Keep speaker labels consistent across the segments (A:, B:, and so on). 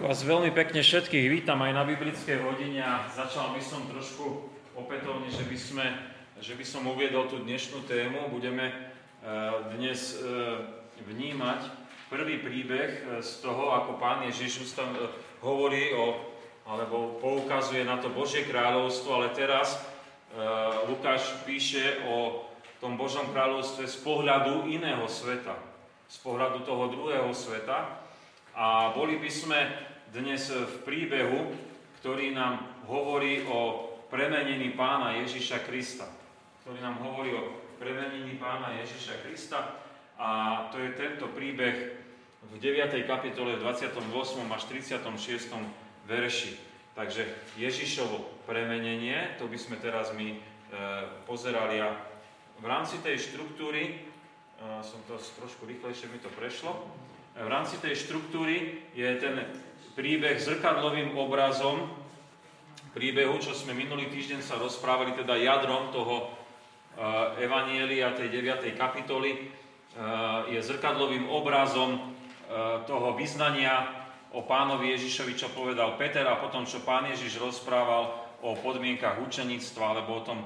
A: Vás veľmi pekne všetkých vítam aj na biblickej hodine a začal by som trošku opätovne, že by, sme, že by som uviedol tú dnešnú tému. Budeme eh, dnes eh, vnímať prvý príbeh eh, z toho, ako pán Ježiš hovorí o, alebo poukazuje na to Božie kráľovstvo, ale teraz Lukáš píše o tom Božom kráľovstve z pohľadu iného sveta, z pohľadu toho druhého sveta. A boli by sme dnes v príbehu, ktorý nám hovorí o premenení pána Ježiša Krista. Ktorý nám hovorí o premenení pána Ježiša Krista. A to je tento príbeh v 9. kapitole 28. až 36. verši. Takže Ježišovo premenenie, to by sme teraz my e, pozerali a v rámci tej štruktúry, e, som to trošku rýchlejšie mi to prešlo, v rámci tej štruktúry je ten príbeh zrkadlovým obrazom príbehu, čo sme minulý týždeň sa rozprávali, teda jadrom toho uh, Evanielia, tej 9. kapitoly, uh, je zrkadlovým obrazom uh, toho vyznania o pánovi Ježišovi, čo povedal Peter a potom, čo pán Ježiš rozprával o podmienkach učeníctva, alebo o tom,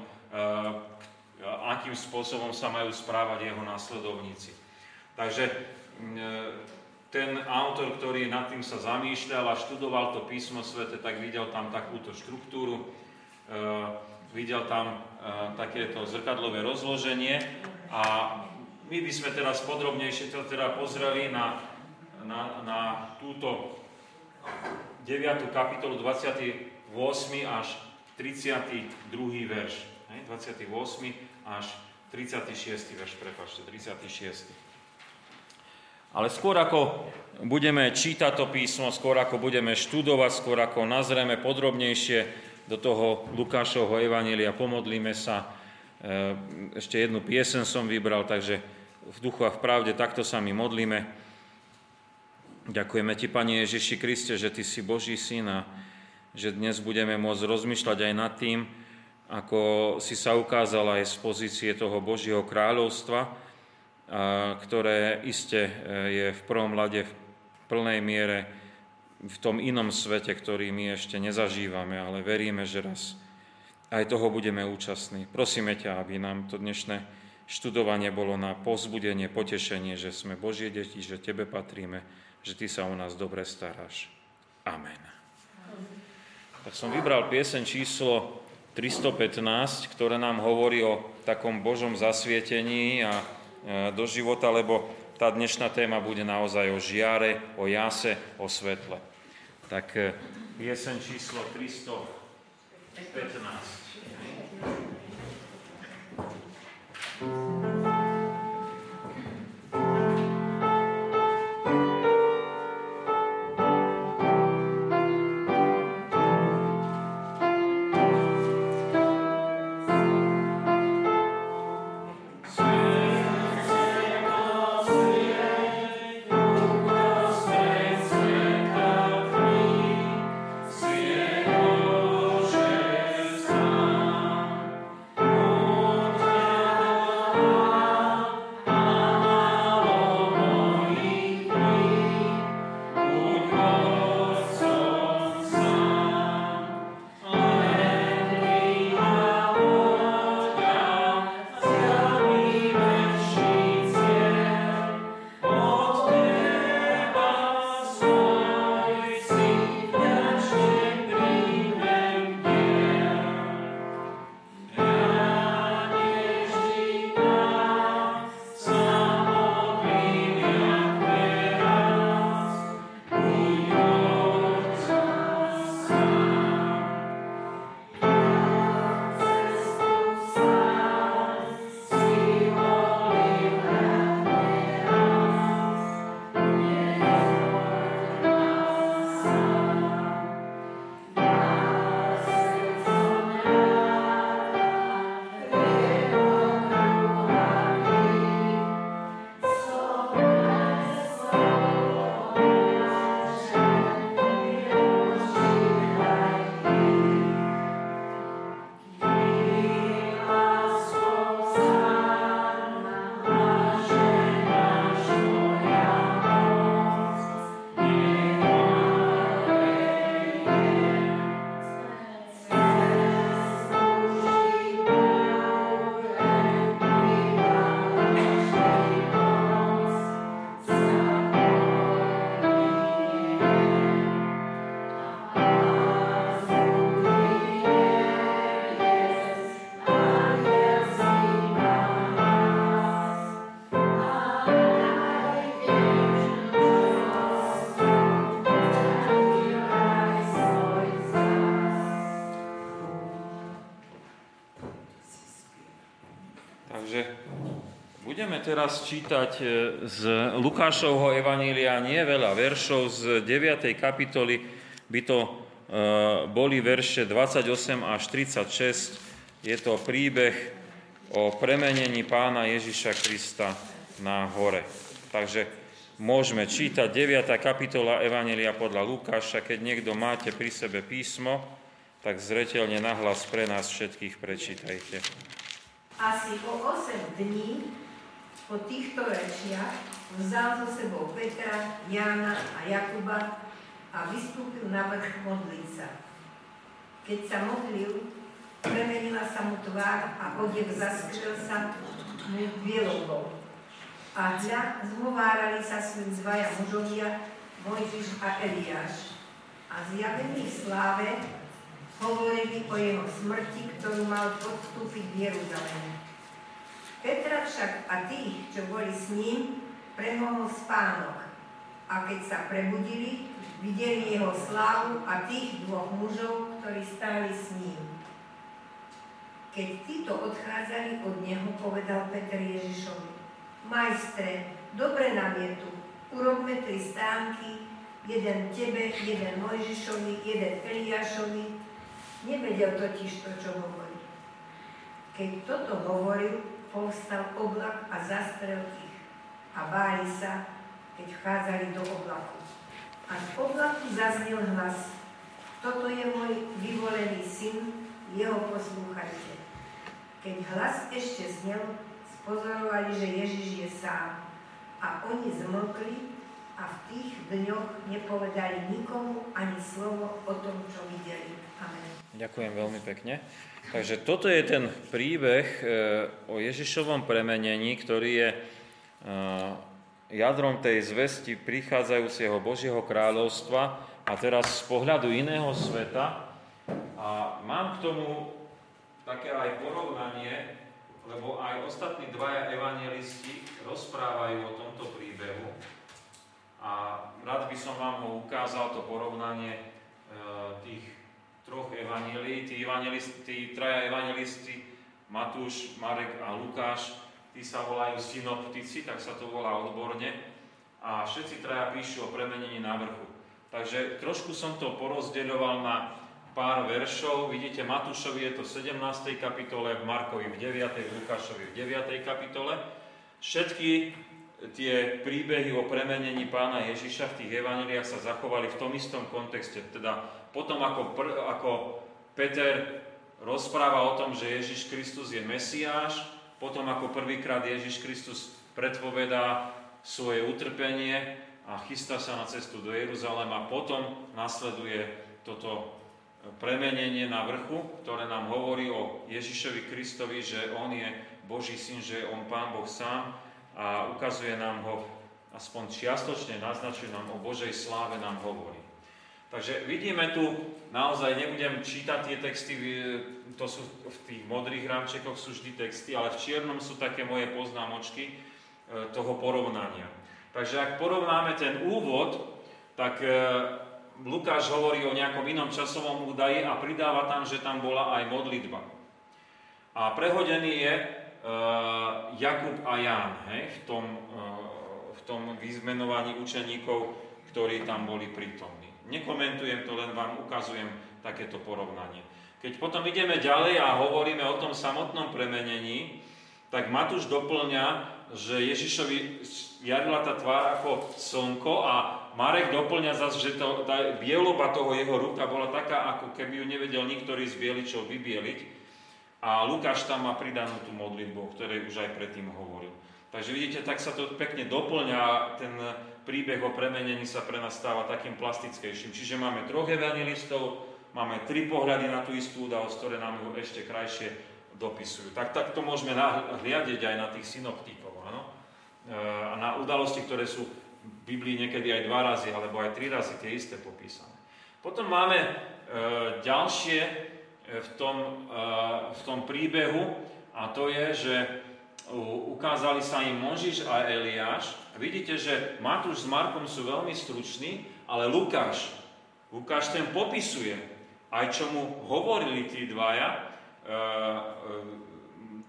A: akým spôsobom sa majú správať jeho následovníci. Takže ten autor, ktorý nad tým sa zamýšľal a študoval to písmo svete, tak videl tam takúto štruktúru, e, videl tam e, takéto zrkadlové rozloženie a my by sme teraz podrobnejšie teda pozreli na, na, na túto 9. kapitolu 28. až 32. verš. 28. až 36. verš, prepačte, 36. Ale skôr ako budeme čítať to písmo, skôr ako budeme študovať, skôr ako nazrieme podrobnejšie do toho Lukášovho evanília, pomodlíme sa. E, ešte jednu piesen som vybral, takže v duchu a v pravde takto sa my modlíme. Ďakujeme Ti, Pane Ježiši Kriste, že Ty si Boží syn a že dnes budeme môcť rozmýšľať aj nad tým, ako si sa ukázal aj z pozície toho Božieho kráľovstva, ktoré iste e, je v prvom rade v plnej miere v tom inom svete, ktorý my ešte nezažívame, ale veríme, že raz aj toho budeme účastní. Prosíme ťa, aby nám to dnešné študovanie bolo na pozbudenie, potešenie, že sme Božie deti, že Tebe patríme, že Ty sa o nás dobre staráš. Amen. Tak som vybral piesen číslo 315, ktoré nám hovorí o takom Božom zasvietení a do života, lebo tá dnešná téma bude naozaj o žiare, o jase, o svetle. Tak e, piesen číslo 315. teraz čítať e, z Lukášovho Evanília nie veľa veršov. Z 9. kapitoly by to e, boli verše 28 až 36. Je to príbeh o premenení pána Ježiša Krista na hore. Takže môžeme čítať 9. kapitola Evanília podľa Lukáša. Keď niekto máte pri sebe písmo, tak zretelne nahlas pre nás všetkých prečítajte.
B: Asi o 8 dní po týchto rečiach vzal so sebou Petra, Jána a Jakuba a vystúpil na vrch modliť sa. Keď sa modlil, premenila sa mu tvár a odev zaskrel sa mu bielou A hľa, zhovárali sa s ním dvaja mužovia, Mojžiš a Eliáš. A zjavení v sláve hovorili o jeho smrti, ktorú mal podstúpiť v Jeruzaleme. Petra však a tí, čo boli s ním, premohol spánok. A keď sa prebudili, videli jeho slávu a tých dvoch mužov, ktorí stáli s ním. Keď títo odchádzali od neho, povedal Peter Ježišovi, Majstre, dobre nám je tu, urobme tri stánky, jeden tebe, jeden Mojžišovi, jeden Eliášovi, Nevedel totiž to, čo hovorí. Keď toto hovoril, povstal oblak a zastrel ich. A báli sa, keď vchádzali do oblaku. A z oblaku zaznel hlas. Toto je môj vyvolený syn, jeho poslúchajte. Keď hlas ešte znel, spozorovali, že Ježiš je sám. A oni zmlkli a v tých dňoch nepovedali nikomu ani slovo o tom, čo videli.
A: Ďakujem veľmi pekne. Takže toto je ten príbeh e, o Ježišovom premenení, ktorý je e, jadrom tej zvesti prichádzajúceho Božieho kráľovstva a teraz z pohľadu iného sveta. A mám k tomu také aj porovnanie, lebo aj ostatní dvaja evangelisti rozprávajú o tomto príbehu. A rád by som vám ho ukázal, to porovnanie e, tých troch evanílií. Tí, tí traja evangelisti, Matúš, Marek a Lukáš, tí sa volajú synoptici, tak sa to volá odborne. A všetci traja píšu o premenení na vrchu. Takže trošku som to porozdeľoval na pár veršov. Vidíte, Matúšovi je to v 17. kapitole, v Markovi v 9., v Lukášovi v 9. kapitole. Všetky tie príbehy o premenení pána Ježiša v tých evaneliách sa zachovali v tom istom kontexte, teda potom ako, pr- ako Peter rozpráva o tom, že Ježiš Kristus je Mesiáš, potom ako prvýkrát Ježiš Kristus predpovedá svoje utrpenie a chystá sa na cestu do Jeruzalema, potom nasleduje toto premenenie na vrchu, ktoré nám hovorí o Ježišovi Kristovi, že On je Boží syn, že je On Pán Boh sám a ukazuje nám ho, aspoň čiastočne naznačuje nám o Božej sláve, nám hovorí. Takže vidíme tu, naozaj nebudem čítať tie texty, to sú v tých modrých rámčekoch sú vždy texty, ale v čiernom sú také moje poznámočky e, toho porovnania. Takže ak porovnáme ten úvod, tak e, Lukáš hovorí o nejakom inom časovom údaji a pridáva tam, že tam bola aj modlitba. A prehodený je Jakub a Ján hej, v, tom, v tom vyzmenovaní učeníkov, ktorí tam boli prítomní. Nekomentujem to, len vám ukazujem takéto porovnanie. Keď potom ideme ďalej a hovoríme o tom samotnom premenení, tak Matúš doplňa, že Ježišovi jarila tá tvár ako slnko a Marek doplňa zase, že to, tá bieloba toho jeho ruka bola taká, ako keby ju nevedel niktorý z bieličov vybieliť. A Lukáš tam má pridanú tú modlitbu, o ktorej už aj predtým hovoril. Takže vidíte, tak sa to pekne doplňa ten príbeh o premenení sa pre nás stáva takým plastickejším. Čiže máme troch evangelistov, máme tri pohľady na tú istú udalosť, ktoré nám ju ešte krajšie dopisujú. Tak, tak to môžeme hliadiť aj na tých synoptikov, áno? E, a na udalosti, ktoré sú v Biblii niekedy aj dva razy, alebo aj tri razy tie isté popísané. Potom máme e, ďalšie v tom, e, v tom príbehu, a to je, že ukázali sa im Možiš a Eliáš. Vidíte, že Matúš s Markom sú veľmi struční, ale Lukáš, Lukáš ten popisuje aj čo mu hovorili tí dvaja, e, e,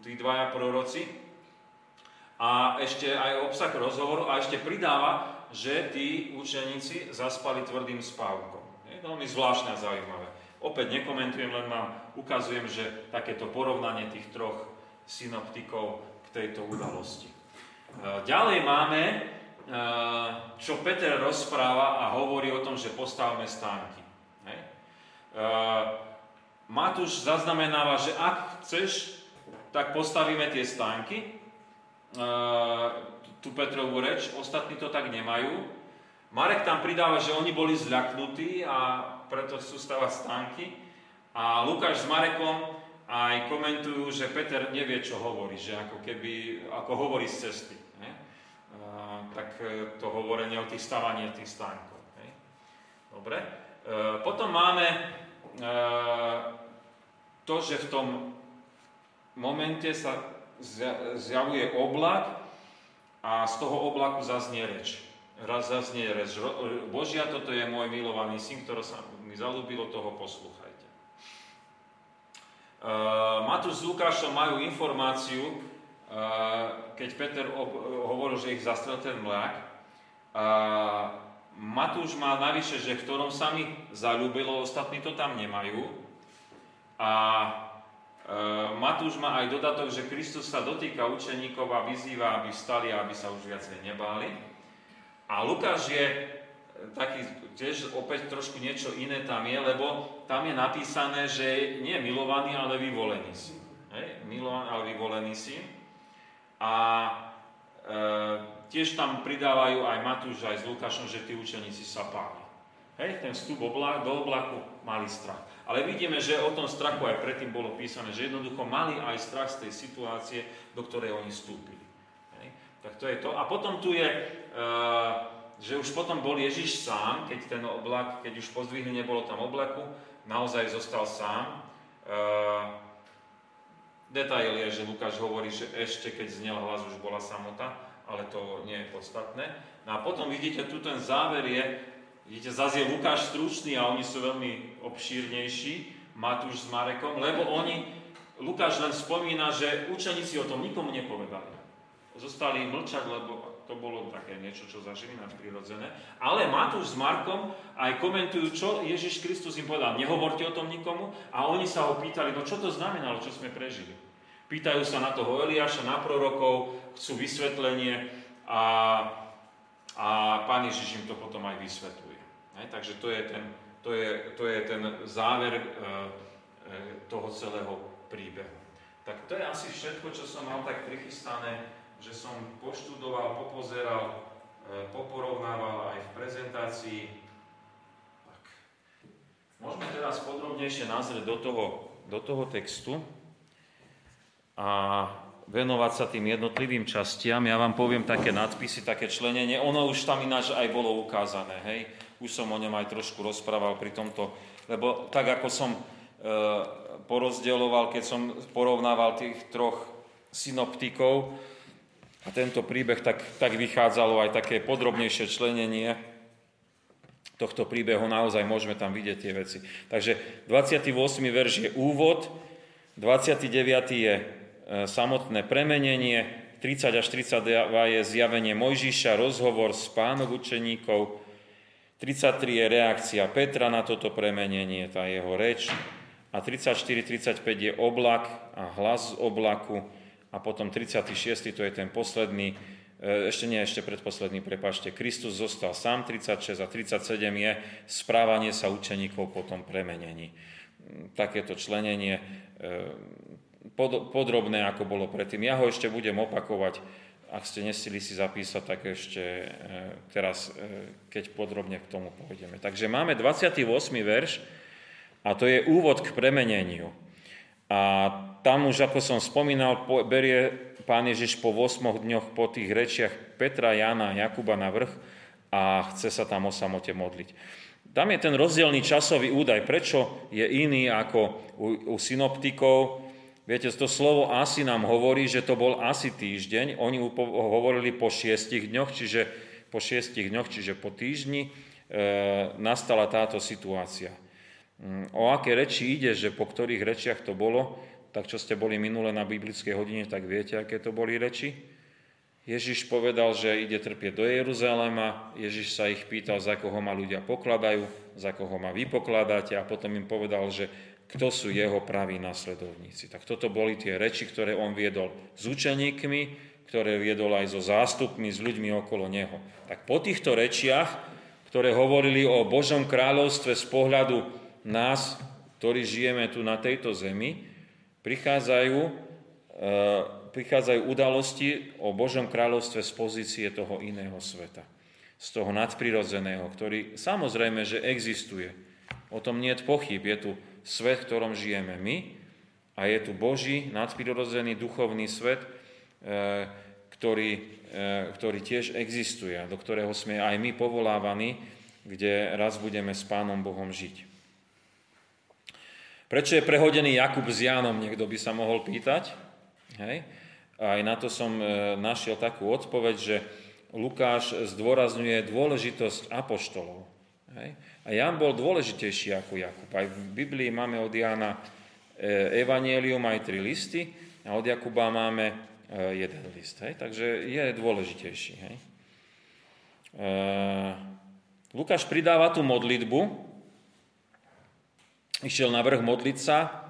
A: tí dvaja proroci. a ešte aj obsah rozhovoru a ešte pridáva, že tí učeníci zaspali tvrdým spávkom. Je veľmi zvláštne a zaujímavé. Opäť nekomentujem, len vám ukazujem, že takéto porovnanie tých troch synoptikov k tejto udalosti. E, ďalej máme, e, čo Peter rozpráva a hovorí o tom, že postavme stánky. E, Matúš zaznamenáva, že ak chceš, tak postavíme tie stánky, tú Petrovú reč, ostatní to tak nemajú. Marek tam pridáva, že oni boli zľaknutí a preto sú stavať stánky. A Lukáš s Marekom aj komentujú, že Peter nevie, čo hovorí, že ako keby, ako hovorí z cesty. Ne? A, tak e, to hovorenie o tých stavaní tých stánkov. Ne? Dobre. E, potom máme e, to, že v tom momente sa zjavuje oblak a z toho oblaku zaznie reč. Raz zaznie reč. Božia, toto je môj milovaný syn, ktorý sa mi zalúbilo, toho poslúchajte. Uh, Matúš s Lukášom majú informáciu, uh, keď Peter hovoril, že ich zastrel ten mlák. Uh, Matúš má navyše, že v ktorom sa mi zalúbilo, ostatní to tam nemajú. A Matúš má aj dodatok, že Kristus sa dotýka učeníkov a vyzýva, aby vstali a aby sa už viacej nebáli. A Lukáš je taký tiež opäť trošku niečo iné tam je, lebo tam je napísané, že nie milovaný, ale vyvolený si. Hej? Milovaný, ale vyvolený si. A e, tiež tam pridávajú aj Matúš, aj s Lukášom, že tí učeníci sa páli. Hej? Ten vstup oblak, do oblaku mali strach. Ale vidíme, že o tom strachu aj predtým bolo písané, že jednoducho mali aj strach z tej situácie, do ktorej oni vstúpili. Hej? Tak to je to. A potom tu je... E, že už potom bol Ježiš sám, keď ten oblak, keď už pozdvihli, nebolo tam oblaku, naozaj zostal sám. E, detail je, že Lukáš hovorí, že ešte keď znel hlas, už bola samota, ale to nie je podstatné. No a potom vidíte, tu ten záver je, vidíte, zase je Lukáš stručný a oni sú veľmi obšírnejší, Matúš s Marekom, lebo oni, Lukáš len spomína, že učeníci o tom nikomu nepovedali. Zostali mlčať, lebo to bolo také niečo, čo zažili nadprirodzené. Ale Matúš s Markom aj komentujú, čo Ježiš Kristus im povedal. Nehovorte o tom nikomu. A oni sa ho pýtali, no čo to znamenalo, čo sme prežili. Pýtajú sa na toho Eliáša, na prorokov, chcú vysvetlenie a, a pán Ježiš im to potom aj vysvetľuje. Ne? Takže to je ten, to je, to je ten záver e, e, toho celého príbehu. Tak to je asi všetko, čo som mal tak prichystané že som poštudoval, popozeral, e, poporovnával aj v prezentácii. Tak. Môžeme teraz podrobnejšie nazrieť do toho, do toho textu a venovať sa tým jednotlivým častiam. Ja vám poviem také nadpisy, také členenie. Ono už tam ináč aj bolo ukázané, hej. Už som o ňom aj trošku rozprával pri tomto, lebo tak ako som e, porozdieloval, keď som porovnával tých troch synoptikov, a tento príbeh tak, tak vychádzalo aj také podrobnejšie členenie tohto príbehu, naozaj môžeme tam vidieť tie veci. Takže 28. verš je úvod, 29. je e, samotné premenenie, 30 až 32 je zjavenie Mojžiša, rozhovor s pánov učeníkov, 33 je reakcia Petra na toto premenenie, tá jeho reč, a 34-35 je oblak a hlas z oblaku, a potom 36. to je ten posledný, e, ešte nie, ešte predposledný, prepašte, Kristus zostal sám, 36 a 37 je správanie sa učeníkov po tom premenení. Mm, takéto členenie e, podrobné, ako bolo predtým. Ja ho ešte budem opakovať, ak ste nestili si zapísať, tak ešte e, teraz, keď podrobne k tomu pôjdeme. Takže máme 28. verš a to je úvod k premeneniu. A tam už, ako som spomínal, berie pán Ježiš po 8 dňoch po tých rečiach Petra, Jana a Jakuba na vrch a chce sa tam o samote modliť. Tam je ten rozdielný časový údaj. Prečo je iný ako u, u synoptikov? Viete, to slovo asi nám hovorí, že to bol asi týždeň. Oni hovorili po šiestich dňoch, čiže po šiestich dňoch, čiže po týždni, e, nastala táto situácia. Mm, o aké reči ide, že po ktorých rečiach to bolo, tak čo ste boli minule na biblickej hodine, tak viete, aké to boli reči. Ježiš povedal, že ide trpieť do Jeruzalema, Ježiš sa ich pýtal, za koho ma ľudia pokladajú, za koho ma vy pokladáte a potom im povedal, že kto sú jeho praví nasledovníci. Tak toto boli tie reči, ktoré on viedol s učeníkmi, ktoré viedol aj so zástupmi, s ľuďmi okolo neho. Tak po týchto rečiach, ktoré hovorili o Božom kráľovstve z pohľadu nás, ktorí žijeme tu na tejto zemi, prichádzajú e, prichádzajú udalosti o Božom kráľovstve z pozície toho iného sveta. Z toho nadprirodzeného, ktorý samozrejme, že existuje. O tom nie je pochyb. Je tu svet, v ktorom žijeme my a je tu Boží nadprirodzený duchovný svet, e, ktorý, e, ktorý tiež existuje do ktorého sme aj my povolávaní, kde raz budeme s Pánom Bohom žiť. Prečo je prehodený Jakub s Jánom, niekto by sa mohol pýtať. Hej? Aj na to som e, našiel takú odpoveď, že Lukáš zdôrazňuje dôležitosť apoštolov. Hej? A Jan bol dôležitejší ako Jakub. Aj v Biblii máme od Jana e, Evangelium aj tri listy a od Jakuba máme e, jeden list. Hej? Takže je dôležitejší. Hej? Lukáš pridáva tú modlitbu, išiel na vrch modliť sa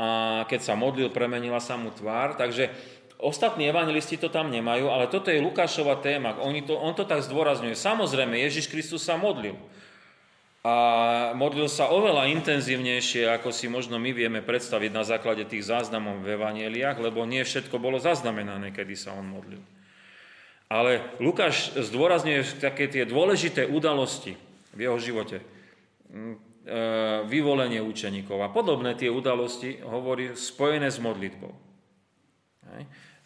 A: a keď sa modlil, premenila sa mu tvár. Takže Ostatní evangelisti to tam nemajú, ale toto je Lukášova téma. On to, on to tak zdôrazňuje. Samozrejme, Ježiš Kristus sa modlil. A modlil sa oveľa intenzívnejšie, ako si možno my vieme predstaviť na základe tých záznamov v evaneliách, lebo nie všetko bolo zaznamenané, kedy sa on modlil. Ale Lukáš zdôrazňuje také tie dôležité udalosti v jeho živote. E, vyvolenie učeníkov a podobné tie udalosti hovorí spojené s modlitbou.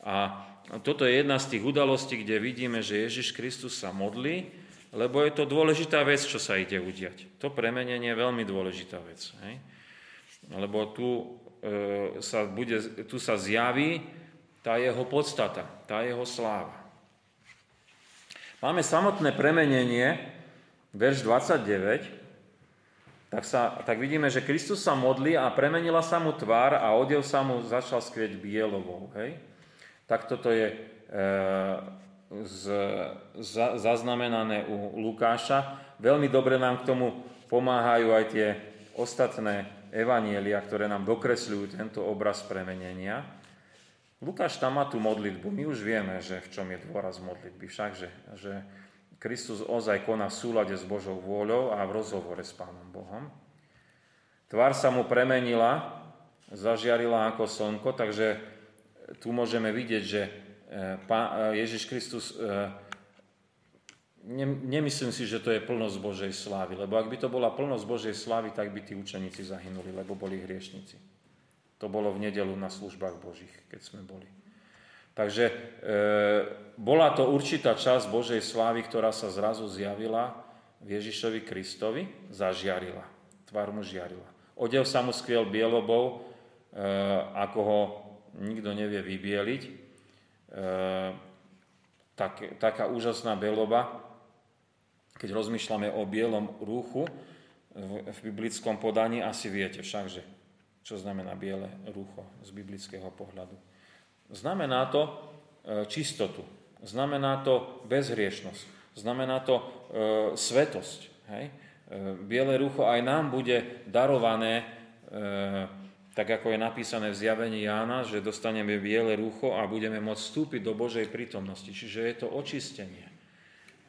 A: A toto je jedna z tých udalostí, kde vidíme, že Ježiš Kristus sa modlí, lebo je to dôležitá vec, čo sa ide udiať. To premenenie je veľmi dôležitá vec. Lebo tu, e, sa bude, tu sa zjaví tá jeho podstata, tá jeho sláva. Máme samotné premenenie, verš 29, tak, sa, tak vidíme, že Kristus sa modlí a premenila sa mu tvár a odev sa mu začal skvieť bielovou. Hej? Tak toto je e, z, za, zaznamenané u Lukáša. Veľmi dobre nám k tomu pomáhajú aj tie ostatné evanielia, ktoré nám dokresľujú tento obraz premenenia. Lukáš tam má tú modlitbu. My už vieme, že v čom je dôraz modlitby. Však, že, že Kristus ozaj koná v súlade s Božou vôľou a v rozhovore s Pánom Bohom. Tvár sa mu premenila, zažiarila ako slnko, takže tu môžeme vidieť, že e, e, Ježiš Kristus, e, nemyslím si, že to je plnosť Božej slávy, lebo ak by to bola plnosť Božej slávy, tak by tí učeníci zahynuli, lebo boli hriešnici. To bolo v nedelu na službách Božích, keď sme boli. Takže e, bola to určitá časť Božej slávy, ktorá sa zrazu zjavila v Ježišovi Kristovi, zažiarila. Tvár mu žiarila. Odev sa mu skviel bielobou, e, ako ho nikto nevie vybieliť. E, tak, taká úžasná beloba, keď rozmýšľame o bielom rúchu v, v biblickom podaní, asi viete všakže, čo znamená biele rúcho z biblického pohľadu. Znamená to e, čistotu, znamená to bezhriešnosť, znamená to e, svetosť. Hej? E, biele rucho aj nám bude darované e, tak ako je napísané v zjavení Jána, že dostaneme biele rúcho a budeme môcť vstúpiť do Božej prítomnosti. Čiže je to očistenie.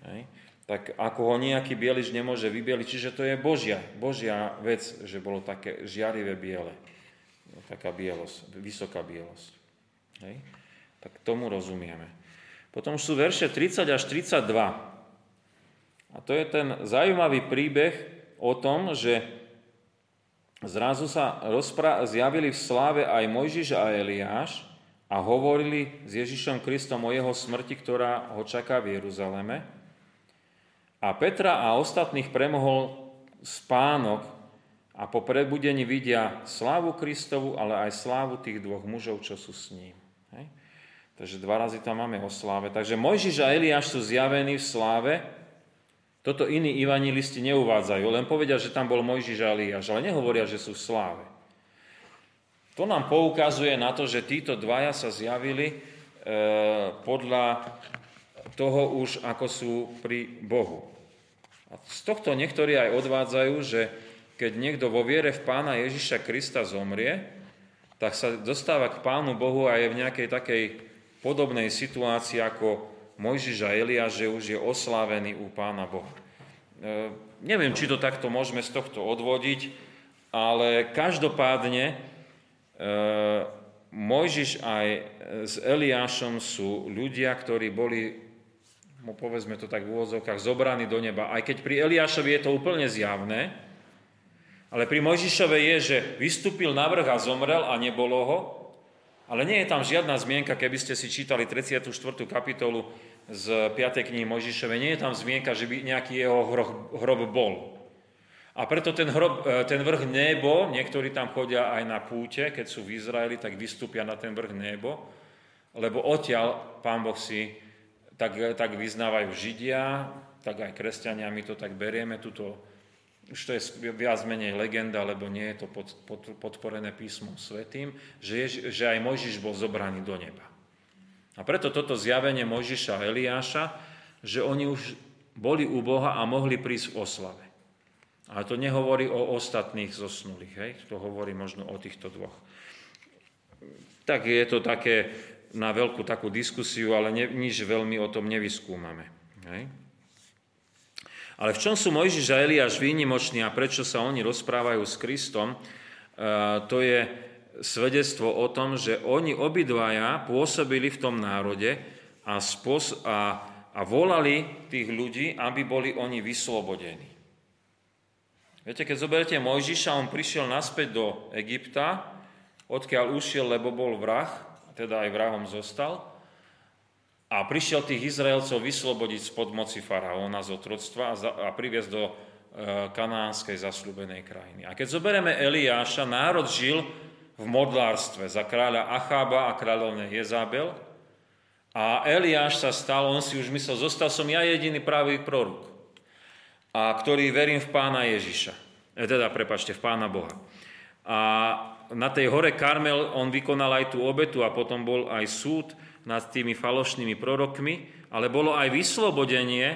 A: Hej. Tak ako ho nejaký bielič nemôže vybieliť, čiže to je Božia, Božia vec, že bolo také žiarivé biele. Taká bielosť, vysoká bielosť. Hej. Tak tomu rozumieme. Potom sú verše 30 až 32. A to je ten zaujímavý príbeh o tom, že Zrazu sa rozpra- zjavili v sláve aj Mojžiš a Eliáš a hovorili s Ježišom Kristom o jeho smrti, ktorá ho čaká v Jeruzaleme. A Petra a ostatných premohol spánok a po prebudení vidia slávu Kristovu, ale aj slávu tých dvoch mužov, čo sú s ním. Hej? Takže dva razy tam máme o sláve. Takže Mojžiš a Eliáš sú zjavení v sláve toto iní ivanilisti neuvádzajú, len povedia, že tam bol Mojžiš a Eliáš, ale nehovoria, že sú v sláve. To nám poukazuje na to, že títo dvaja sa zjavili e, podľa toho už, ako sú pri Bohu. A z tohto niektorí aj odvádzajú, že keď niekto vo viere v pána Ježiša Krista zomrie, tak sa dostáva k pánu Bohu a je v nejakej takej podobnej situácii ako Mojžiš a Eliáš, že už je oslávený u pána Boha. E, neviem, či to takto môžeme z tohto odvodiť, ale každopádne e, Mojžiš aj s Eliášom sú ľudia, ktorí boli, no povedzme to tak v úvodzovkách, zobraní do neba. Aj keď pri Eliášovi je to úplne zjavné, ale pri Mojžišove je, že vystúpil na vrch a zomrel a nebolo ho, ale nie je tam žiadna zmienka, keby ste si čítali 34. kapitolu z 5. knihy Mojžišove, nie je tam zmienka, že by nejaký jeho hrob, hrob bol. A preto ten, hrob, e, ten vrch Nebo, niektorí tam chodia aj na púte, keď sú v Izraeli, tak vystúpia na ten vrch Nebo, lebo odtiaľ Pán Boh si tak, tak vyznávajú Židia, tak aj kresťania, my to tak berieme, túto už to je viac menej legenda, lebo nie je to pod, pod, podporené písmom svetým, že, je, že aj Mojžiš bol zobraný do neba. A preto toto zjavenie Mojžiša a Eliáša, že oni už boli u Boha a mohli prísť v oslave. Ale to nehovorí o ostatných zosnulých, hej? to hovorí možno o týchto dvoch. Tak je to také na veľkú takú diskusiu, ale ne, nič veľmi o tom nevyskúmame. Hej? Ale v čom sú Mojžiš a Eliáš výnimoční a prečo sa oni rozprávajú s Kristom, e, to je svedectvo o tom, že oni obidvaja pôsobili v tom národe a, spos- a, a volali tých ľudí, aby boli oni vyslobodení. Viete, keď zoberete Mojžiša, on prišiel naspäť do Egypta, odkiaľ ušiel, lebo bol vrah, teda aj vrahom zostal, a prišiel tých Izraelcov vyslobodiť spod moci faraóna z otroctva a, a priviesť do e, kanánskej zasľúbenej krajiny. A keď zoberieme Eliáša, národ žil v modlárstve za kráľa Achába a kráľovne Jezabel a Eliáš sa stal, on si už myslel, zostal som ja jediný pravý prorok, a ktorý verím v pána Ježiša. E, teda, prepačte, v pána Boha. A na tej hore Karmel on vykonal aj tú obetu a potom bol aj súd, nad tými falošnými prorokmi, ale bolo aj vyslobodenie,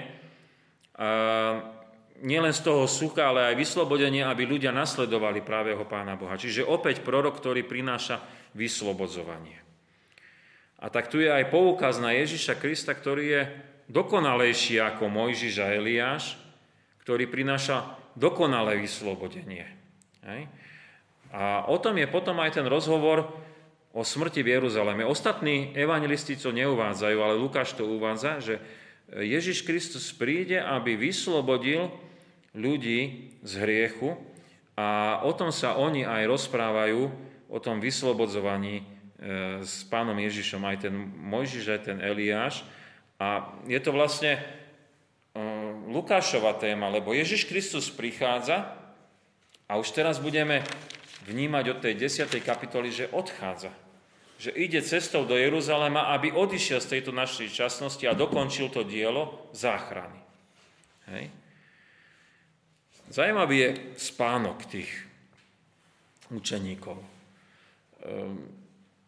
A: nielen z toho sucha, ale aj vyslobodenie, aby ľudia nasledovali právého Pána Boha. Čiže opäť prorok, ktorý prináša vyslobodzovanie. A tak tu je aj poukaz na Ježiša Krista, ktorý je dokonalejší ako Mojžiš a Eliáš, ktorý prináša dokonalé vyslobodenie. A o tom je potom aj ten rozhovor o smrti v Jeruzaleme. Ostatní evangelisti to neuvádzajú, ale Lukáš to uvádza, že Ježiš Kristus príde, aby vyslobodil ľudí z hriechu a o tom sa oni aj rozprávajú, o tom vyslobodzovaní e, s pánom Ježišom, aj ten Mojžiš, aj ten Eliáš. A je to vlastne e, Lukášova téma, lebo Ježiš Kristus prichádza a už teraz budeme vnímať od tej 10. kapitoly, že odchádza. Že ide cestou do Jeruzalema, aby odišiel z tejto našej časnosti a dokončil to dielo záchrany. Hej. Zajímavý je spánok tých učeníkov. Ehm,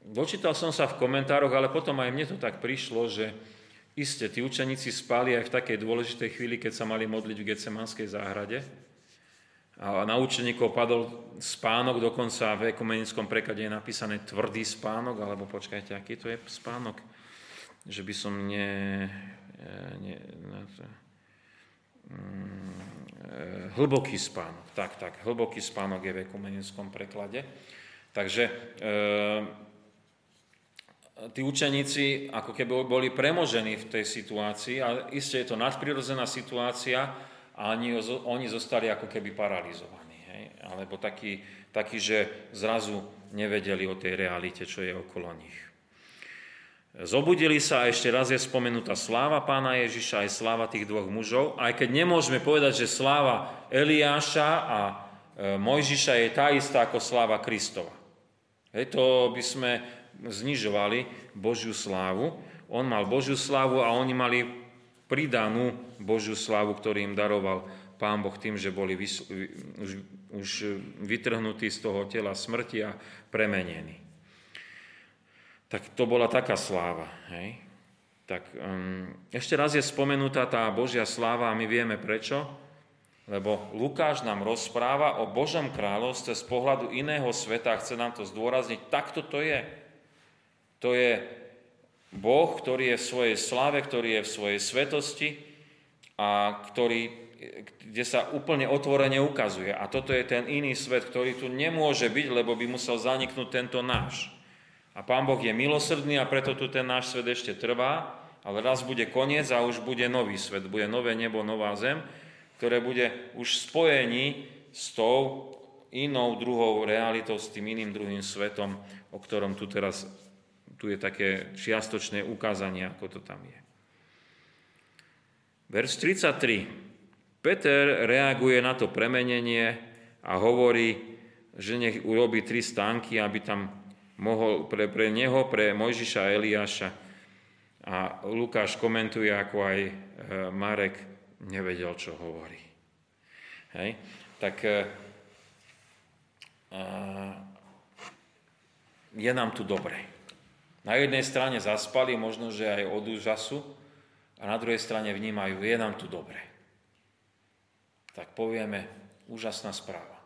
A: dočítal som sa v komentároch, ale potom aj mne to tak prišlo, že iste, tí učeníci spali aj v takej dôležitej chvíli, keď sa mali modliť v Getsemanskej záhrade, na učeníkov padol spánok, dokonca v ekumenickom preklade je napísané tvrdý spánok, alebo počkajte, aký to je spánok? Že by som ne... ne, ne mm, hlboký spánok. Tak, tak, hlboký spánok je v ekumenickom preklade. Takže e, tí učeníci ako keby boli premožení v tej situácii, a isté je to nadprirodzená situácia, a oni, oni zostali ako keby paralizovaní. Hej? Alebo takí, takí, že zrazu nevedeli o tej realite, čo je okolo nich. Zobudili sa a ešte raz je spomenutá sláva pána Ježiša aj sláva tých dvoch mužov, aj keď nemôžeme povedať, že sláva Eliáša a e, Mojžiša je tá istá ako sláva Kristova. Hej, to by sme znižovali Božiu slávu. On mal Božiu slávu a oni mali pridanú Božiu slávu, ktorý im daroval Pán Boh tým, že boli vys- už, už vytrhnutí z toho tela smrti a premenení. Tak to bola taká sláva. Hej? Tak um, ešte raz je spomenutá tá Božia sláva a my vieme prečo. Lebo Lukáš nám rozpráva o Božom kráľovstve z pohľadu iného sveta a chce nám to zdôrazniť. Takto to je. To je Boh, ktorý je v svojej slave, ktorý je v svojej svetosti a ktorý, kde sa úplne otvorene ukazuje. A toto je ten iný svet, ktorý tu nemôže byť, lebo by musel zaniknúť tento náš. A Pán Boh je milosrdný a preto tu ten náš svet ešte trvá, ale raz bude koniec a už bude nový svet, bude nové nebo, nová zem, ktoré bude už spojení s tou inou druhou realitou, s tým iným druhým svetom, o ktorom tu teraz tu je také čiastočné ukázanie, ako to tam je. Verš 33. Peter reaguje na to premenenie a hovorí, že nech urobí tri stánky, aby tam mohol pre, pre neho, pre Mojžiša a Eliáša. A Lukáš komentuje, ako aj e, Marek nevedel, čo hovorí. Hej? Tak e, je nám tu dobre. Na jednej strane zaspali, možno, že aj od úžasu, a na druhej strane vnímajú, je nám tu dobre. Tak povieme, úžasná správa.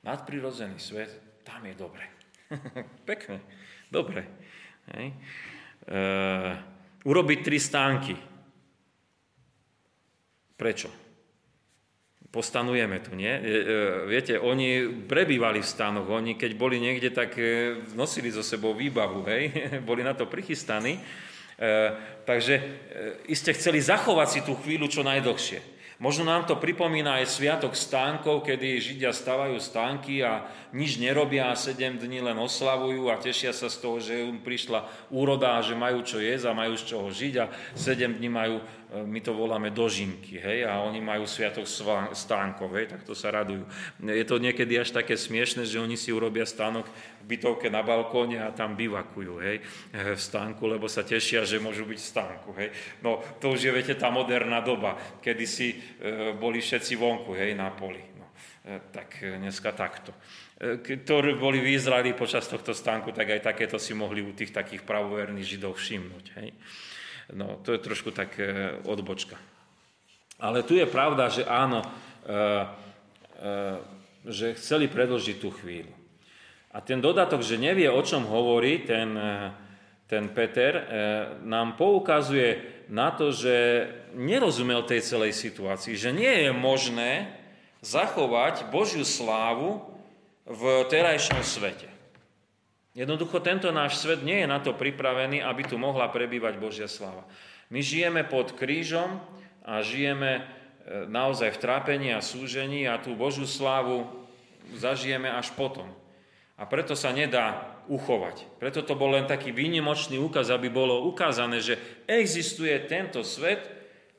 A: Nadprirodzený svet, tam je dobre. Pekne, dobre. Hej. E, urobiť tri stánky. Prečo? Postanujeme tu, nie? E, viete, oni prebývali v stánoch, oni keď boli niekde, tak e, nosili so sebou výbavu, hej? boli na to prichystaní. E, takže iste chceli zachovať si tú chvíľu čo najdlhšie. Možno nám to pripomína aj sviatok stánkov, kedy Židia stavajú stánky a nič nerobia a 7 dní len oslavujú a tešia sa z toho, že im prišla úroda že majú čo jesť a majú z čoho žiť a 7 dní majú, my to voláme dožinky, hej, a oni majú sviatok stánkov, hej, tak to sa radujú. Je to niekedy až také smiešne, že oni si urobia stánok v bytovke na balkóne a tam bivakujú, hej, v stánku, lebo sa tešia, že môžu byť v stánku, hej. No, to už je, viete, tá moderná doba, kedy si e, boli všetci vonku, hej, na poli. No, e, tak e, dneska takto ktorí boli v Izraeli počas tohto stánku, tak aj takéto si mohli u tých takých pravoverných židov všimnúť. Hej? No, to je trošku tak e, odbočka. Ale tu je pravda, že áno, e, e, že chceli predlžiť tú chvíľu. A ten dodatok, že nevie, o čom hovorí ten, ten Peter, nám poukazuje na to, že nerozumel tej celej situácii, že nie je možné zachovať Božiu slávu v terajšom svete. Jednoducho tento náš svet nie je na to pripravený, aby tu mohla prebývať Božia sláva. My žijeme pod krížom a žijeme e, naozaj v trápení a súžení a tú Božiu slávu zažijeme až potom. A preto sa nedá uchovať. Preto to bol len taký výnimočný úkaz, aby bolo ukázané, že existuje tento svet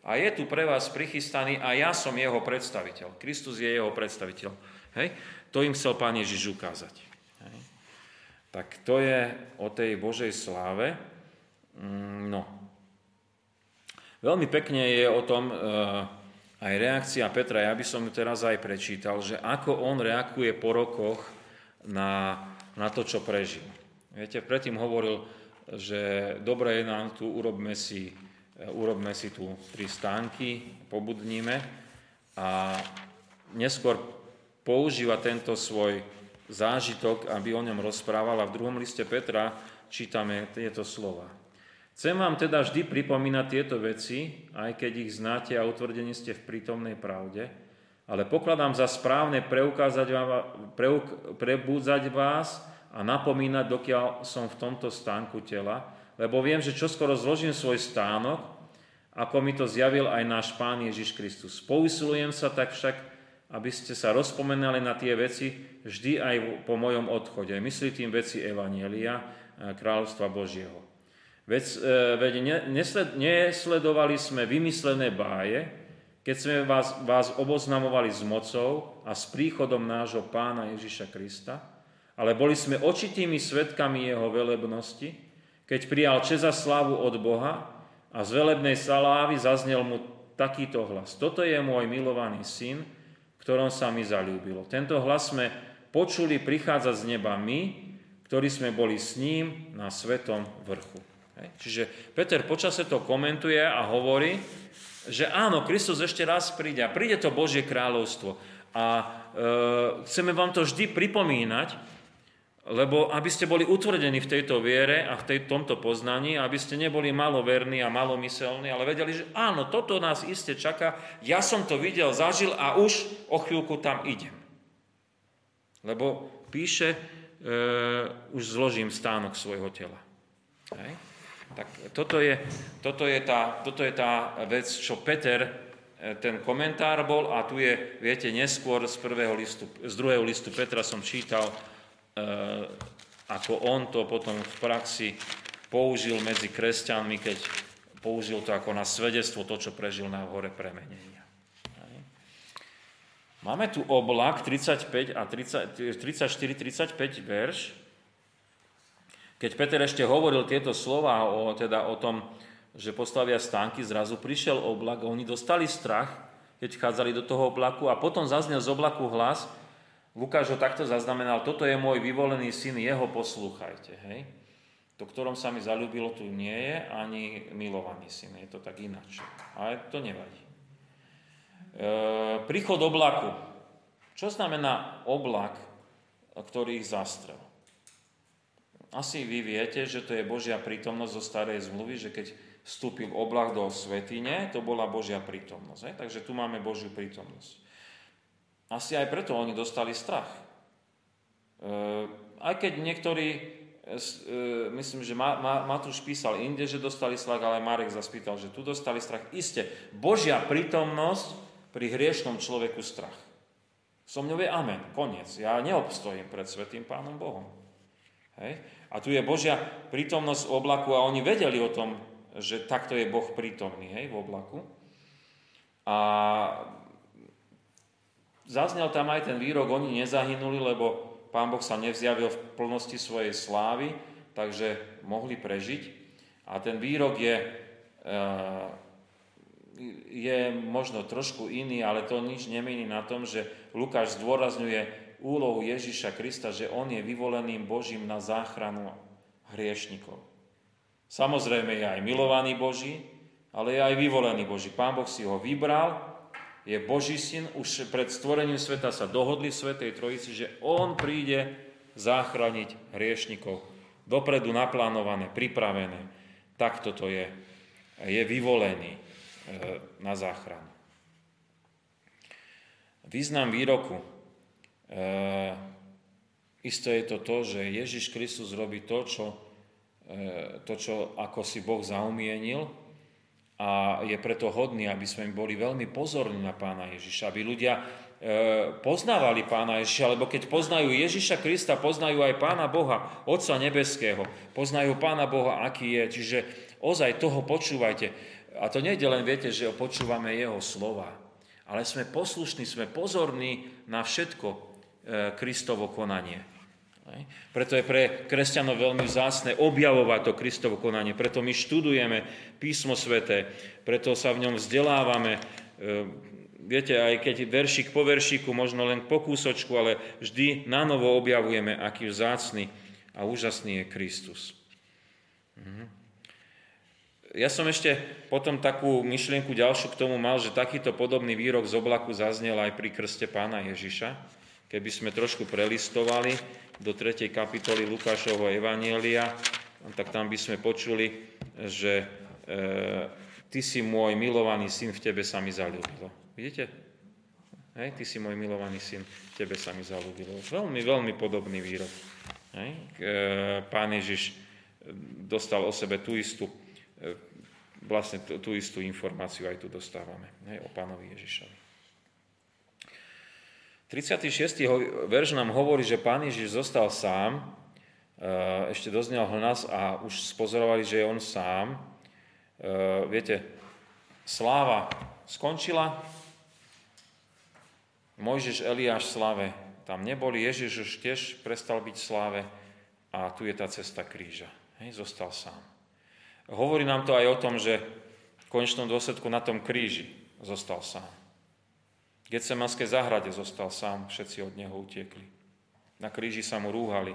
A: a je tu pre vás prichystaný a ja som jeho predstaviteľ. Kristus je jeho predstaviteľ. Hej? To im chcel Pán Ježiš ukázať. Tak to je o tej Božej sláve. Mm, no. Veľmi pekne je o tom e, aj reakcia Petra. Ja by som ju teraz aj prečítal, že ako on reaguje po rokoch na, na to, čo prežil. Viete, predtým hovoril, že dobre je nám tu, urobme si, e, urobme si tu tri stánky, pobudníme a neskôr používa tento svoj zážitok, aby o ňom rozprával. A v druhom liste Petra čítame tieto slova. Chcem vám teda vždy pripomínať tieto veci, aj keď ich znáte a utvrdení ste v prítomnej pravde, ale pokladám za správne preukázať vám, preuk, prebúdzať vás a napomínať, dokiaľ som v tomto stánku tela, lebo viem, že čoskoro zložím svoj stánok, ako mi to zjavil aj náš Pán Ježiš Kristus. Pousilujem sa tak však, aby ste sa rozpomenali na tie veci vždy aj po mojom odchode. Myslí tým veci Evanielia, kráľovstva Božieho. Veď, e, veď nesled, nesledovali sme vymyslené báje, keď sme vás, vás oboznamovali s mocou a s príchodom nášho pána Ježiša Krista, ale boli sme očitými svetkami jeho velebnosti, keď prijal čeza slávu od Boha a z velebnej salávy zaznel mu takýto hlas. Toto je môj milovaný syn, ktorom sa mi zalúbilo. Tento hlas sme počuli prichádzať z neba my, ktorí sme boli s ním na svetom vrchu. Čiže Peter počase to komentuje a hovorí, že áno, Kristus ešte raz príde a príde to Božie kráľovstvo. A e, chceme vám to vždy pripomínať, lebo aby ste boli utvrdení v tejto viere a v tej, tomto poznaní, aby ste neboli maloverní a malomyselní, ale vedeli, že áno, toto nás iste čaká, ja som to videl, zažil a už o chvíľku tam idem. Lebo píše, e, už zložím stánok svojho tela. Hej? Tak toto je, toto, je tá, toto je tá vec, čo Peter, e, ten komentár bol a tu je, viete, neskôr z, prvého listu, z druhého listu Petra som čítal, ako on to potom v praxi použil medzi kresťanmi, keď použil to ako na svedectvo to, čo prežil na hore premenenia. Máme tu oblak 35 a 34-35 verš. Keď Peter ešte hovoril tieto slova o, teda o tom, že postavia stánky, zrazu prišiel oblak a oni dostali strach, keď vchádzali do toho oblaku a potom zaznel z oblaku hlas, Lukáš ho takto zaznamenal, toto je môj vyvolený syn, jeho poslúchajte. Hej? To, ktorom sa mi zalúbilo, tu nie je ani milovaný syn, je to tak ináč. Ale to nevadí. E, príchod oblaku. Čo znamená oblak, ktorý ich zastrel? Asi vy viete, že to je Božia prítomnosť zo starej zmluvy, že keď vstúpil oblak do svetine, to bola Božia prítomnosť. Hej? Takže tu máme Božiu prítomnosť. Asi aj preto oni dostali strach. E, aj keď niektorí, e, e, myslím, že Matúš písal inde, že dostali strach, ale Marek zaspýtal, že tu dostali strach. Isté, Božia prítomnosť pri hriešnom človeku strach. Som ňou je amen, koniec. Ja neobstojím pred Svetým Pánom Bohom. Hej? A tu je Božia prítomnosť v oblaku a oni vedeli o tom, že takto je Boh prítomný hej, v oblaku. A Zaznel tam aj ten výrok, oni nezahynuli, lebo Pán Boh sa nevzjavil v plnosti svojej slávy, takže mohli prežiť. A ten výrok je, eh, je možno trošku iný, ale to nič nemení na tom, že Lukáš zdôrazňuje úlohu Ježiša Krista, že on je vyvoleným Božím na záchranu hriešnikov. Samozrejme je aj milovaný Boží, ale je aj vyvolený Boží. Pán Boh si ho vybral je Boží syn, už pred stvorením sveta sa dohodli Svetej Trojici, že on príde záchraniť hriešnikov. Dopredu naplánované, pripravené. Takto to je. Je vyvolený e, na záchranu. Význam výroku. E, isto je to to, že Ježiš Kristus robí to, čo, e, to, čo ako si Boh zaumienil, a je preto hodný, aby sme boli veľmi pozorní na pána Ježiša, aby ľudia e, poznávali pána Ježiša, lebo keď poznajú Ježiša Krista, poznajú aj pána Boha, Otca Nebeského, poznajú pána Boha, aký je. Čiže ozaj toho počúvajte. A to nie je len, viete, že počúvame jeho slova, ale sme poslušní, sme pozorní na všetko e, Kristovo konanie. Preto je pre kresťanov veľmi vzácne objavovať to Kristovo konanie. Preto my študujeme písmo svete, preto sa v ňom vzdelávame. E, viete, aj keď veršik po veršiku, možno len po kúsočku, ale vždy na novo objavujeme, aký vzácny a úžasný je Kristus. Mhm. Ja som ešte potom takú myšlienku ďalšiu k tomu mal, že takýto podobný výrok z oblaku zaznel aj pri krste pána Ježiša. Keby sme trošku prelistovali, do 3. kapitoly Lukášovho Evanielia, tak tam by sme počuli, že e, ty si môj milovaný syn, v tebe sa mi zalúbilo. Vidíte? Hej, ty si môj milovaný syn, v tebe sa mi zalúbilo. Veľmi, veľmi podobný výrok. Hej? E, pán Ježiš dostal o sebe tú istú, e, vlastne tú, tú istú informáciu aj tu dostávame hej, o pánovi Ježišovi. 36. verš nám hovorí, že pán Ježiš zostal sám, e, ešte doznel hlas a už spozorovali, že je on sám. E, viete, sláva skončila, Mojžiš, Eliáš sláve tam neboli, Ježiš už tiež prestal byť v sláve a tu je tá cesta kríža. Hej, zostal sám. Hovorí nám to aj o tom, že v konečnom dôsledku na tom kríži zostal sám. V Getsemanskej záhrade zostal sám, všetci od neho utiekli. Na kríži sa mu rúhali.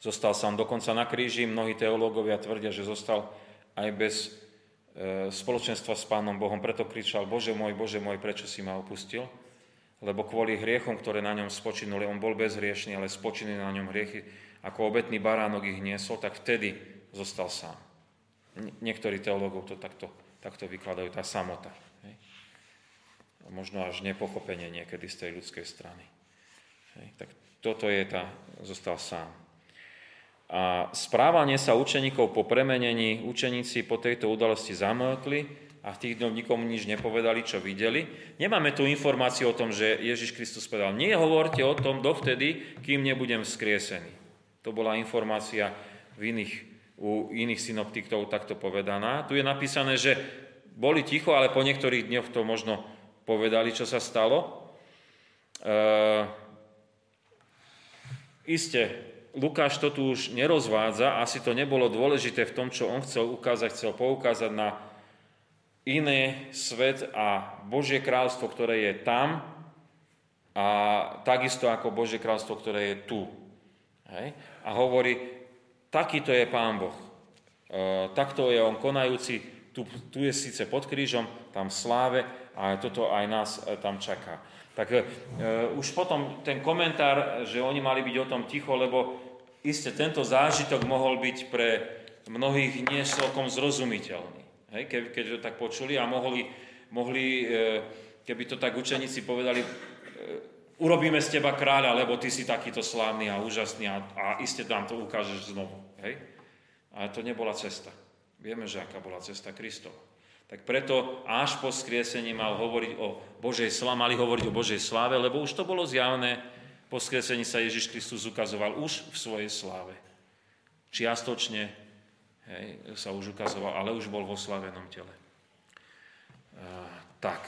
A: Zostal sám dokonca na kríži, mnohí teológovia tvrdia, že zostal aj bez e, spoločenstva s Pánom Bohom. Preto kričal, Bože môj, Bože môj, prečo si ma opustil? Lebo kvôli hriechom, ktoré na ňom spočinuli, on bol bezhriešný, ale spočinuli na ňom hriechy, ako obetný baránok ich niesol, tak vtedy zostal sám. Niektorí teológov to takto, takto vykladajú, tá samota. Možno až nepochopenie niekedy z tej ľudskej strany. Hej? Tak toto je tá, zostal sám. A správanie sa učeníkov po premenení, učeníci po tejto udalosti zamlkli a v tých dňoch nikomu nič nepovedali, čo videli. Nemáme tu informáciu o tom, že Ježiš Kristus povedal, nie hovorte o tom dovtedy, kým nebudem vzkriesený. To bola informácia v iných, u iných synoptikov takto povedaná. Tu je napísané, že boli ticho, ale po niektorých dňoch to možno povedali, čo sa stalo. E, iste, Lukáš to tu už nerozvádza, asi to nebolo dôležité v tom, čo on chcel ukázať, chcel poukázať na iný svet a Božie kráľstvo, ktoré je tam a takisto ako Božie kráľstvo, ktoré je tu. Hej? A hovorí, takýto je Pán Boh. E, takto je On konajúci, tu, tu je síce pod krížom, tam v sláve, a toto aj nás e, tam čaká. Tak e, už potom ten komentár, že oni mali byť o tom ticho, lebo iste tento zážitok mohol byť pre mnohých nie celkom zrozumiteľný. Hej, keď, keď to tak počuli a mohli, mohli, e, keby to tak učeníci povedali, e, urobíme z teba kráľa, lebo ty si takýto slávny a úžasný a, a iste nám to ukážeš znovu. Hej? Ale to nebola cesta. Vieme, že aká bola cesta Kristova. Tak preto až po skriesení mal hovoriť o Božej sláve, mali hovoriť o Božej sláve, lebo už to bolo zjavné, po skriesení sa Ježiš Kristus ukazoval už v svojej sláve. Čiastočne hej, sa už ukazoval, ale už bol vo slavenom tele. E, tak.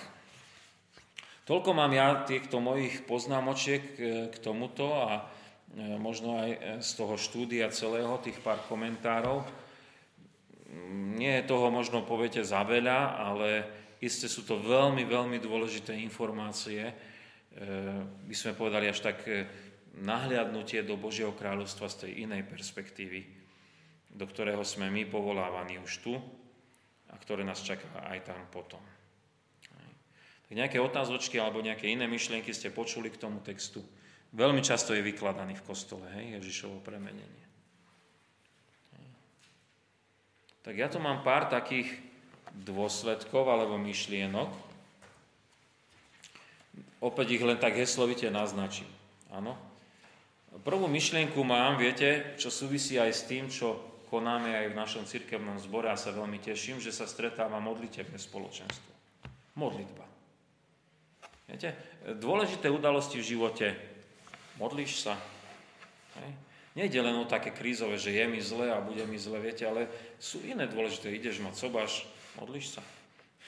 A: Toľko mám ja týchto mojich poznámočiek k tomuto a e, možno aj z toho štúdia celého, tých pár komentárov nie je toho možno poviete za veľa, ale iste sú to veľmi, veľmi dôležité informácie. E, by sme povedali až tak e, nahliadnutie do Božieho kráľovstva z tej inej perspektívy, do ktorého sme my povolávaní už tu a ktoré nás čaká aj tam potom. Tak nejaké otázočky alebo nejaké iné myšlienky ste počuli k tomu textu. Veľmi často je vykladaný v kostole, hej, Ježišovo premenenie. Tak ja tu mám pár takých dôsledkov alebo myšlienok. Opäť ich len tak heslovite naznačím. Áno. Prvú myšlienku mám, viete, čo súvisí aj s tým, čo konáme aj v našom cirkevnom zbore a sa veľmi teším, že sa stretáva modlitebné spoločenstvo. Modlitba. Viete, dôležité udalosti v živote. Modlíš sa. Hej. Nejde len o také krízové, že je mi zle a bude mi zle, viete, ale sú iné dôležité. Ideš mať sobáš, modlíš sa.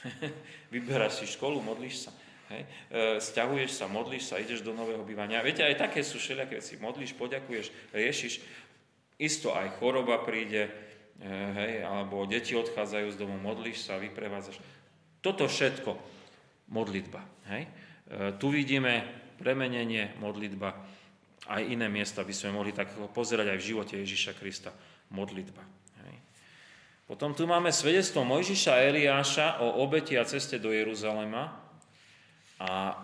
A: Vyberáš si školu, modlíš sa. Hej. E, sťahuješ sa, modlíš sa, ideš do nového bývania. Viete, aj také sú všelijaké veci. Modlíš, poďakuješ, riešiš. Isto aj choroba príde, e, hej, alebo deti odchádzajú z domu, modlíš sa, vyprevádzaš. Toto všetko, modlitba. Hej. E, tu vidíme premenenie, modlitba aj iné miesta by sme mohli tak pozerať aj v živote Ježiša Krista. Modlitba. Potom tu máme svedectvo Mojžiša a Eliáša o obeti a ceste do Jeruzalema. A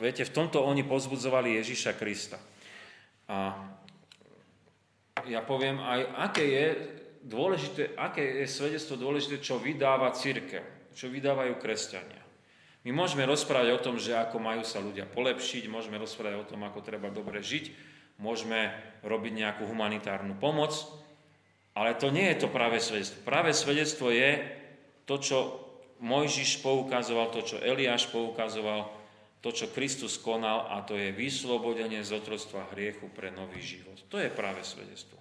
A: viete, v tomto oni pozbudzovali Ježiša Krista. A ja poviem aj, aké je dôležité, aké je svedectvo dôležité, čo vydáva církev, čo vydávajú kresťania. My môžeme rozprávať o tom, že ako majú sa ľudia polepšiť, môžeme rozprávať o tom, ako treba dobre žiť, môžeme robiť nejakú humanitárnu pomoc, ale to nie je to práve svedectvo. Práve svedectvo je to, čo Mojžiš poukazoval, to, čo Eliáš poukazoval, to, čo Kristus konal, a to je vyslobodenie z otroctva hriechu pre nový život. To je práve svedectvo.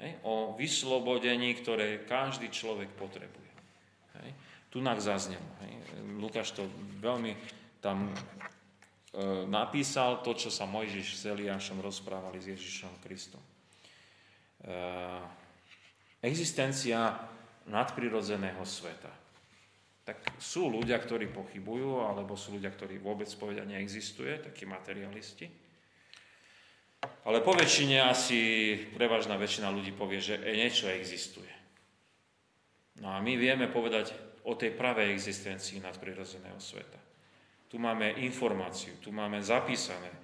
A: Hej? O vyslobodení, ktoré každý človek potrebuje. Hej? Tu nás zaznelo. Hej? Lukáš to veľmi tam e, napísal, to, čo sa Mojžiš s Eliášom rozprávali s Ježišom Kristom. E, existencia nadprirodzeného sveta. Tak sú ľudia, ktorí pochybujú, alebo sú ľudia, ktorí vôbec povedia neexistuje, takí materialisti. Ale po väčšine asi prevažná väčšina ľudí povie, že niečo existuje. No a my vieme povedať o tej pravej existencii nadprirodzeného sveta. Tu máme informáciu, tu máme zapísané. E,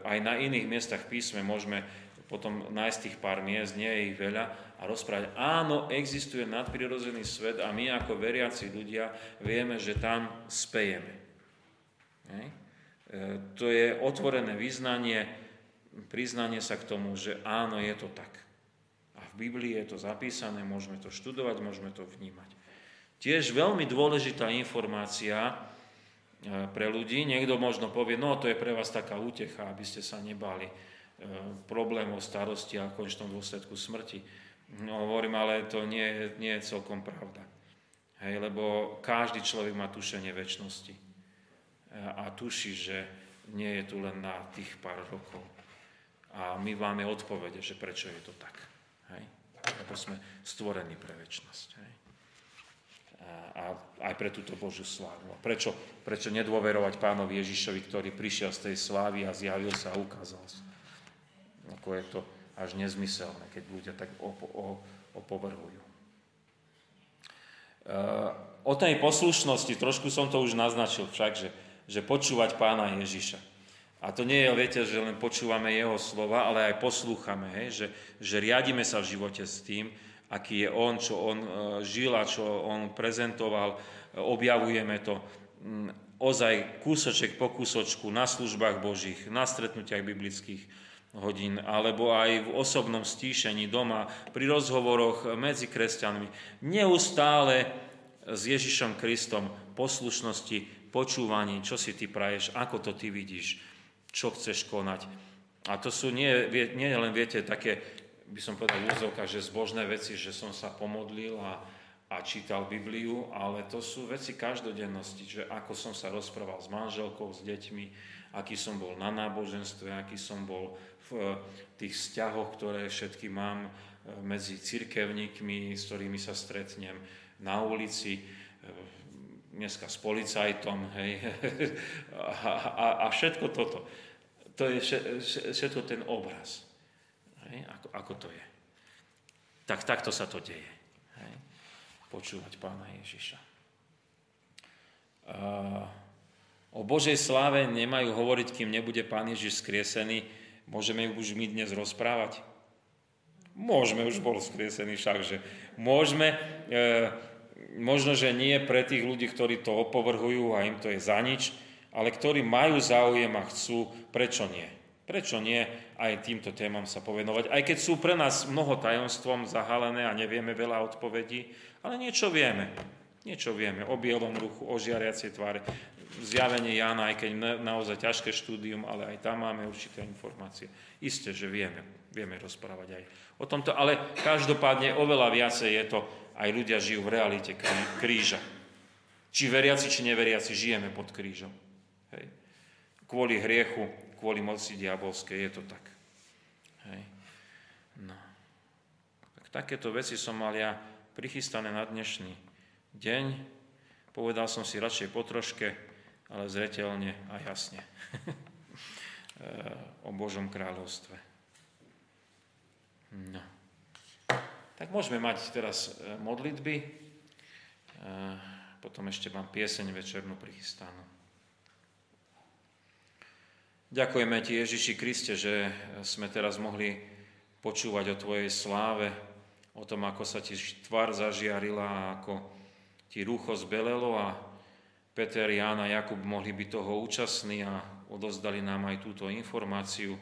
A: aj na iných miestach písme môžeme potom nájsť tých pár miest, nie je ich veľa, a rozprávať, áno, existuje nadprirodzený svet a my ako veriaci ľudia vieme, že tam spejeme. E, to je otvorené vyznanie, priznanie sa k tomu, že áno, je to tak. A v Biblii je to zapísané, môžeme to študovať, môžeme to vnímať. Tiež veľmi dôležitá informácia, E, pre ľudí. Niekto možno povie, no to je pre vás taká útecha, aby ste sa nebali e, problémov, starosti a konečnom dôsledku smrti. No hovorím, ale to nie, nie je celkom pravda. Hej, lebo každý človek má tušenie väčšnosti. E, a tuší, že nie je tu len na tých pár rokov. A my máme odpovede, že prečo je to tak. Hej? Lebo sme stvorení pre väčšnosť. Hej? A aj pre túto Božiu slávu. A prečo, prečo nedôverovať pánovi Ježišovi, ktorý prišiel z tej slávy a zjavil sa a ukázal sa. Ako je to až nezmyselné, keď ľudia tak opovrhujú. E, o tej poslušnosti, trošku som to už naznačil však, že, že počúvať pána Ježiša. A to nie je, viete, že len počúvame jeho slova, ale aj poslúchame, hej, že, že riadime sa v živote s tým, aký je on, čo on e, žil a čo on prezentoval. Objavujeme to ozaj kúsoček po kúsočku na službách Božích, na stretnutiach biblických hodín, alebo aj v osobnom stíšení doma, pri rozhovoroch medzi kresťanmi. Neustále s Ježišom Kristom poslušnosti, počúvaní, čo si ty praješ, ako to ty vidíš, čo chceš konať. A to sú nie, nie len, viete, také by som povedal úzovka, že zbožné veci, že som sa pomodlil a, a čítal Bibliu, ale to sú veci každodennosti, že ako som sa rozprával s manželkou, s deťmi, aký som bol na náboženstve, aký som bol v tých vzťahoch, ktoré všetky mám e, medzi cirkevníkmi, s ktorými sa stretnem na ulici, e, dneska s policajtom, hej, a, a, a všetko toto. To je všetko ten obraz. Ako, to je. Tak takto sa to deje. Hej? Počúvať pána Ježiša. Uh, o Božej sláve nemajú hovoriť, kým nebude pán Ježiš skriesený. Môžeme už my dnes rozprávať? Môžeme, už bol skriesený však, že môžeme, e, možno, že nie pre tých ľudí, ktorí to opovrhujú a im to je za nič, ale ktorí majú záujem a chcú, prečo nie? Prečo nie aj týmto témam sa povenovať? Aj keď sú pre nás mnoho tajomstvom zahalené a nevieme veľa odpovedí, ale niečo vieme. Niečo vieme o bielom ruchu, o žiariacej tváre, zjavenie Jána, aj keď naozaj ťažké štúdium, ale aj tam máme určité informácie. Isté, že vieme, vieme rozprávať aj o tomto, ale každopádne oveľa viacej je to, aj ľudia žijú v realite kríža. Či veriaci, či neveriaci, žijeme pod krížom. Hej. Kvôli hriechu kvôli moci diabolskej, je to tak. Hej. No. Tak takéto veci som mal ja prichystané na dnešný deň. Povedal som si radšej po troške, ale zretelne a jasne. o Božom kráľovstve. No. Tak môžeme mať teraz e, modlitby. E, potom ešte mám pieseň večernú prichystanú. Ďakujeme Ti, Ježiši Kriste, že sme teraz mohli počúvať o Tvojej sláve, o tom, ako sa Ti tvár zažiarila, ako Ti rúcho zbelelo a Peter, Ján a Jakub mohli byť toho účastní a odozdali nám aj túto informáciu,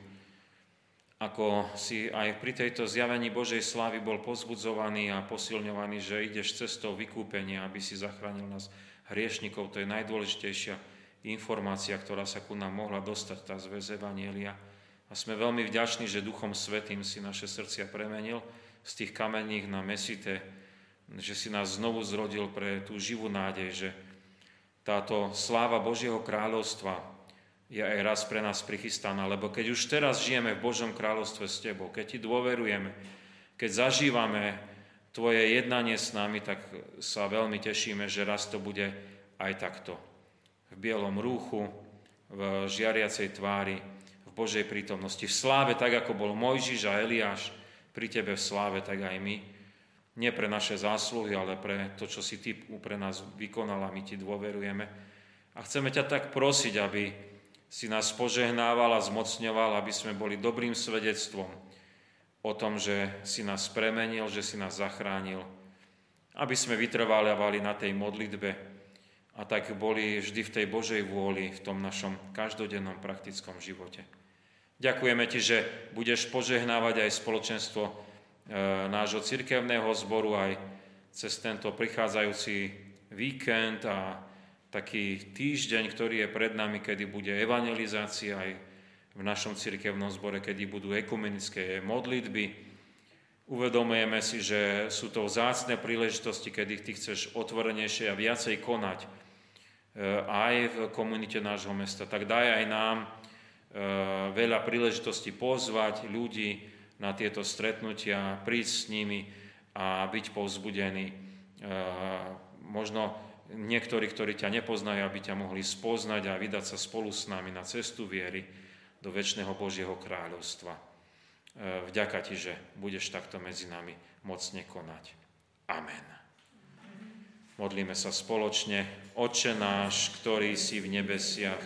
A: ako si aj pri tejto zjavení Božej slávy bol pozbudzovaný a posilňovaný, že ideš cestou vykúpenia, aby si zachránil nás hriešnikov. To je najdôležitejšia informácia, ktorá sa ku nám mohla dostať, tá zväz Evanielia. A sme veľmi vďační, že Duchom Svetým si naše srdcia premenil z tých kamenných na mesité, že si nás znovu zrodil pre tú živú nádej, že táto sláva Božieho kráľovstva je aj raz pre nás prichystaná, lebo keď už teraz žijeme v Božom kráľovstve s Tebou, keď Ti dôverujeme, keď zažívame Tvoje jednanie s nami, tak sa veľmi tešíme, že raz to bude aj takto v bielom rúchu, v žiariacej tvári, v Božej prítomnosti, v sláve, tak ako bol Mojžiš a Eliáš pri Tebe v sláve, tak aj my. Nie pre naše zásluhy, ale pre to, čo si Ty pre nás vykonala, my Ti dôverujeme. A chceme ťa tak prosiť, aby si nás požehnával a zmocňoval, aby sme boli dobrým svedectvom o tom, že si nás premenil, že si nás zachránil, aby sme vytrvávali na tej modlitbe a tak boli vždy v tej Božej vôli v tom našom každodennom praktickom živote. Ďakujeme Ti, že budeš požehnávať aj spoločenstvo e, nášho cirkevného zboru aj cez tento prichádzajúci víkend a taký týždeň, ktorý je pred nami, kedy bude evangelizácia aj v našom cirkevnom zbore, kedy budú ekumenické modlitby. Uvedomujeme si, že sú to vzácne príležitosti, kedy ty chceš otvorenejšie a viacej konať e, aj v komunite nášho mesta. Tak daj aj nám e, veľa príležitostí pozvať ľudí na tieto stretnutia, prísť s nimi a byť povzbudení. E, možno niektorí, ktorí ťa nepoznajú, aby ťa mohli spoznať a vydať sa spolu s nami na cestu viery do väčšného Božieho kráľovstva. E, vďaka ti, že budeš takto medzi nami mocne konať. Amen. Modlíme sa spoločne. Oče náš, ktorý si v nebesiach,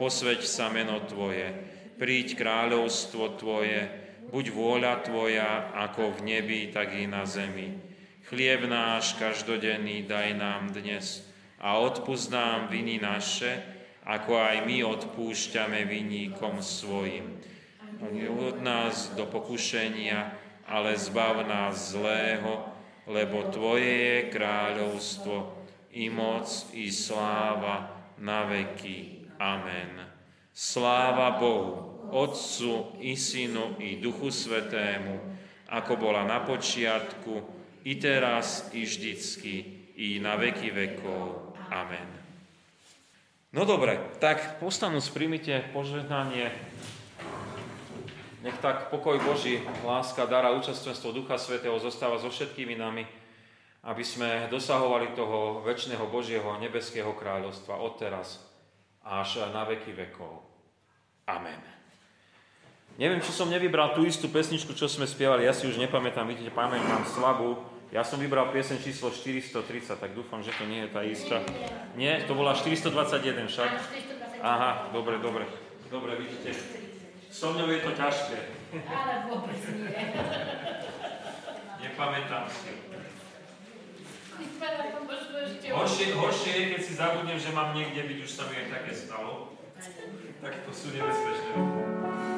A: posveď sa meno Tvoje, príď kráľovstvo Tvoje, buď vôľa Tvoja, ako v nebi, tak i na zemi. Chlieb náš každodenný daj nám dnes a odpúsť nám viny naše, ako aj my odpúšťame viníkom svojim. Neuvod nás do pokušenia, ale zbav nás zlého, lebo Tvoje je kráľovstvo, i moc, i sláva na veky. Amen. Sláva Bohu, Otcu, i Synu, i Duchu Svetému, ako bola na počiatku, i teraz, i vždycky, i na veky vekov. Amen. No dobre, tak postanú sprímite požehnanie. Nech tak pokoj Boží, láska, dara, účastvenstvo Ducha Svetého zostáva so všetkými nami, aby sme dosahovali toho väčšného Božieho nebeského kráľovstva od teraz až na veky vekov. Amen. Neviem, či som nevybral tú istú pesničku, čo sme spievali, ja si už nepamätám, vidíte, pamätám slabú, ja som vybral piesen číslo 430, tak dúfam, že to nie je tá istá. Nie, to bola 421 však? Aha, dobre, dobre. Dobre, vidíte. So mňou je to ťažké.
B: Ale vôbec nie.
A: Nepamätám si. Horšie, horšie je, keď si zabudnem, že mám niekde byť, už sa mi aj také stalo. Tak to sú nebezpečné.